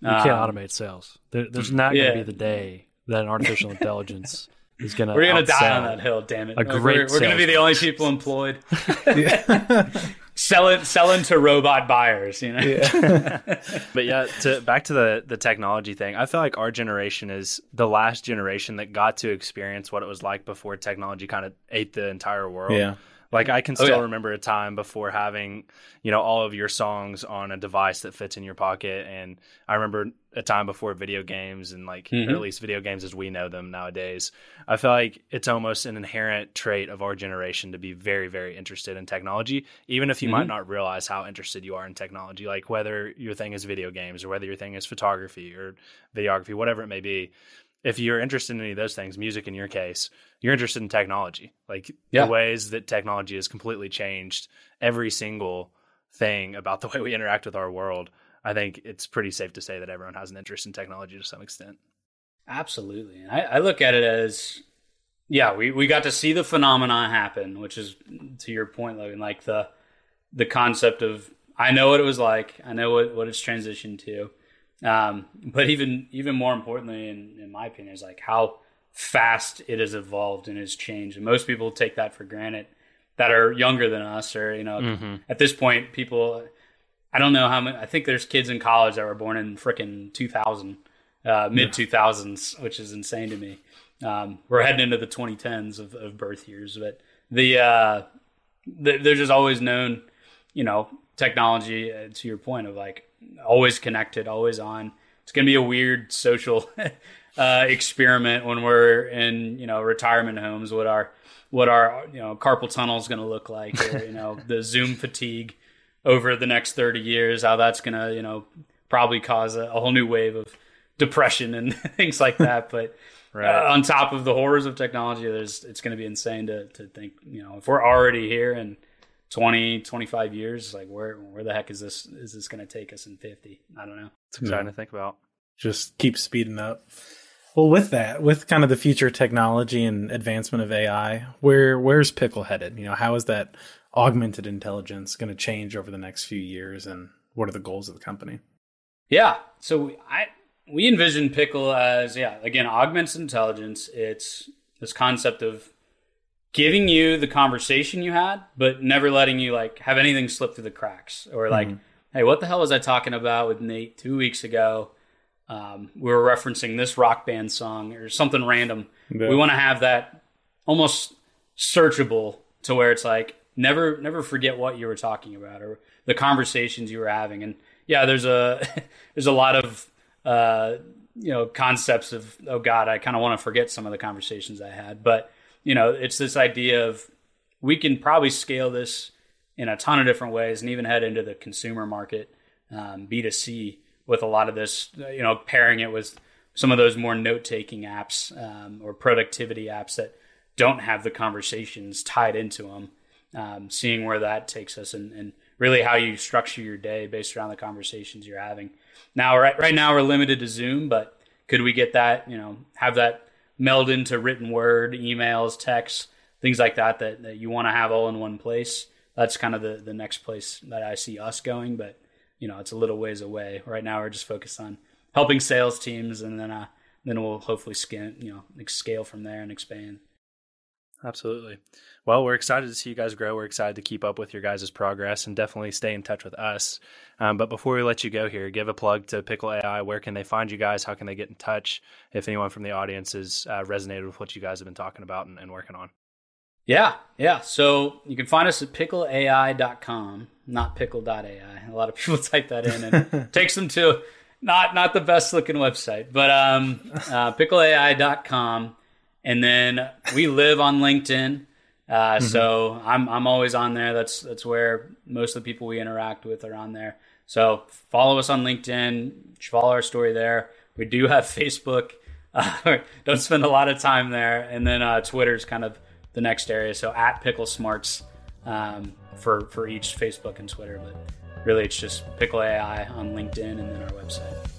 You can't um, automate sales. There, there's not yeah. going to be the day that an artificial intelligence is going to. We're going to die on that hill. Damn it! A great. We're, we're going to be the only people employed. selling selling to robot buyers, you know. Yeah. but yeah, to back to the the technology thing. I feel like our generation is the last generation that got to experience what it was like before technology kind of ate the entire world. Yeah. Like I can oh, still oh, yeah. remember a time before having, you know, all of your songs on a device that fits in your pocket and I remember a time before video games and like mm-hmm. or at least video games as we know them nowadays. I feel like it's almost an inherent trait of our generation to be very very interested in technology even if you mm-hmm. might not realize how interested you are in technology like whether your thing is video games or whether your thing is photography or videography whatever it may be if you're interested in any of those things, music in your case, you're interested in technology, like yeah. the ways that technology has completely changed every single thing about the way we interact with our world. I think it's pretty safe to say that everyone has an interest in technology to some extent. Absolutely. And I, I look at it as yeah, we, we got to see the phenomenon happen, which is to your point, Logan, like the the concept of I know what it was like, I know what, what it's transitioned to. Um, but even even more importantly, in, in my opinion, is like how fast it has evolved and has changed. And most people take that for granted that are younger than us, or you know, mm-hmm. at this point, people. I don't know how many. I think there's kids in college that were born in fricking 2000, uh, mid 2000s, which is insane to me. Um, we're heading into the 2010s of, of birth years, but the, uh, the they're just always known, you know, technology. Uh, to your point of like always connected, always on. It's gonna be a weird social uh, experiment when we're in you know retirement homes. What our what our you know carpal tunnel is gonna look like, or you know the Zoom fatigue over the next 30 years. How that's gonna you know probably cause a, a whole new wave of depression and things like that. But right. uh, on top of the horrors of technology, there's it's going to be insane to to think you know if we're already here and 20 25 years like where where the heck is this is this going to take us in 50 i don't know. It's exciting yeah. to think about. Just keep speeding up. Well with that with kind of the future technology and advancement of ai where where's pickle headed? You know how is that augmented intelligence going to change over the next few years and what are the goals of the company? Yeah so i we envision Pickle as yeah, again, augmented intelligence. It's this concept of giving you the conversation you had, but never letting you like have anything slip through the cracks or like, mm-hmm. hey, what the hell was I talking about with Nate two weeks ago? Um, we were referencing this rock band song or something random. Yeah. We want to have that almost searchable to where it's like never never forget what you were talking about or the conversations you were having. And yeah, there's a there's a lot of uh, you know concepts of oh god i kind of want to forget some of the conversations i had but you know it's this idea of we can probably scale this in a ton of different ways and even head into the consumer market um, b2c with a lot of this you know pairing it with some of those more note-taking apps um, or productivity apps that don't have the conversations tied into them um, seeing where that takes us and, and really how you structure your day based around the conversations you're having. Now, right, right now we're limited to Zoom, but could we get that, you know, have that meld into written word, emails, texts, things like that, that, that you want to have all in one place? That's kind of the, the next place that I see us going, but you know, it's a little ways away. Right now we're just focused on helping sales teams and then, uh, then we'll hopefully scan, you know, scale from there and expand. Absolutely. Well, we're excited to see you guys grow. We're excited to keep up with your guys' progress and definitely stay in touch with us. Um, but before we let you go here, give a plug to Pickle AI. Where can they find you guys? How can they get in touch if anyone from the audience has uh, resonated with what you guys have been talking about and, and working on? Yeah, yeah. So you can find us at pickleai.com, not pickle.ai. A lot of people type that in and takes them to not not the best looking website, but um, uh, pickleai.com. And then we live on LinkedIn. Uh, mm-hmm. So I'm I'm always on there. That's that's where most of the people we interact with are on there. So follow us on LinkedIn. Follow our story there. We do have Facebook. Uh, don't spend a lot of time there. And then uh, Twitter is kind of the next area. So at Pickle Smarts um, for for each Facebook and Twitter. But really, it's just Pickle AI on LinkedIn and then our website.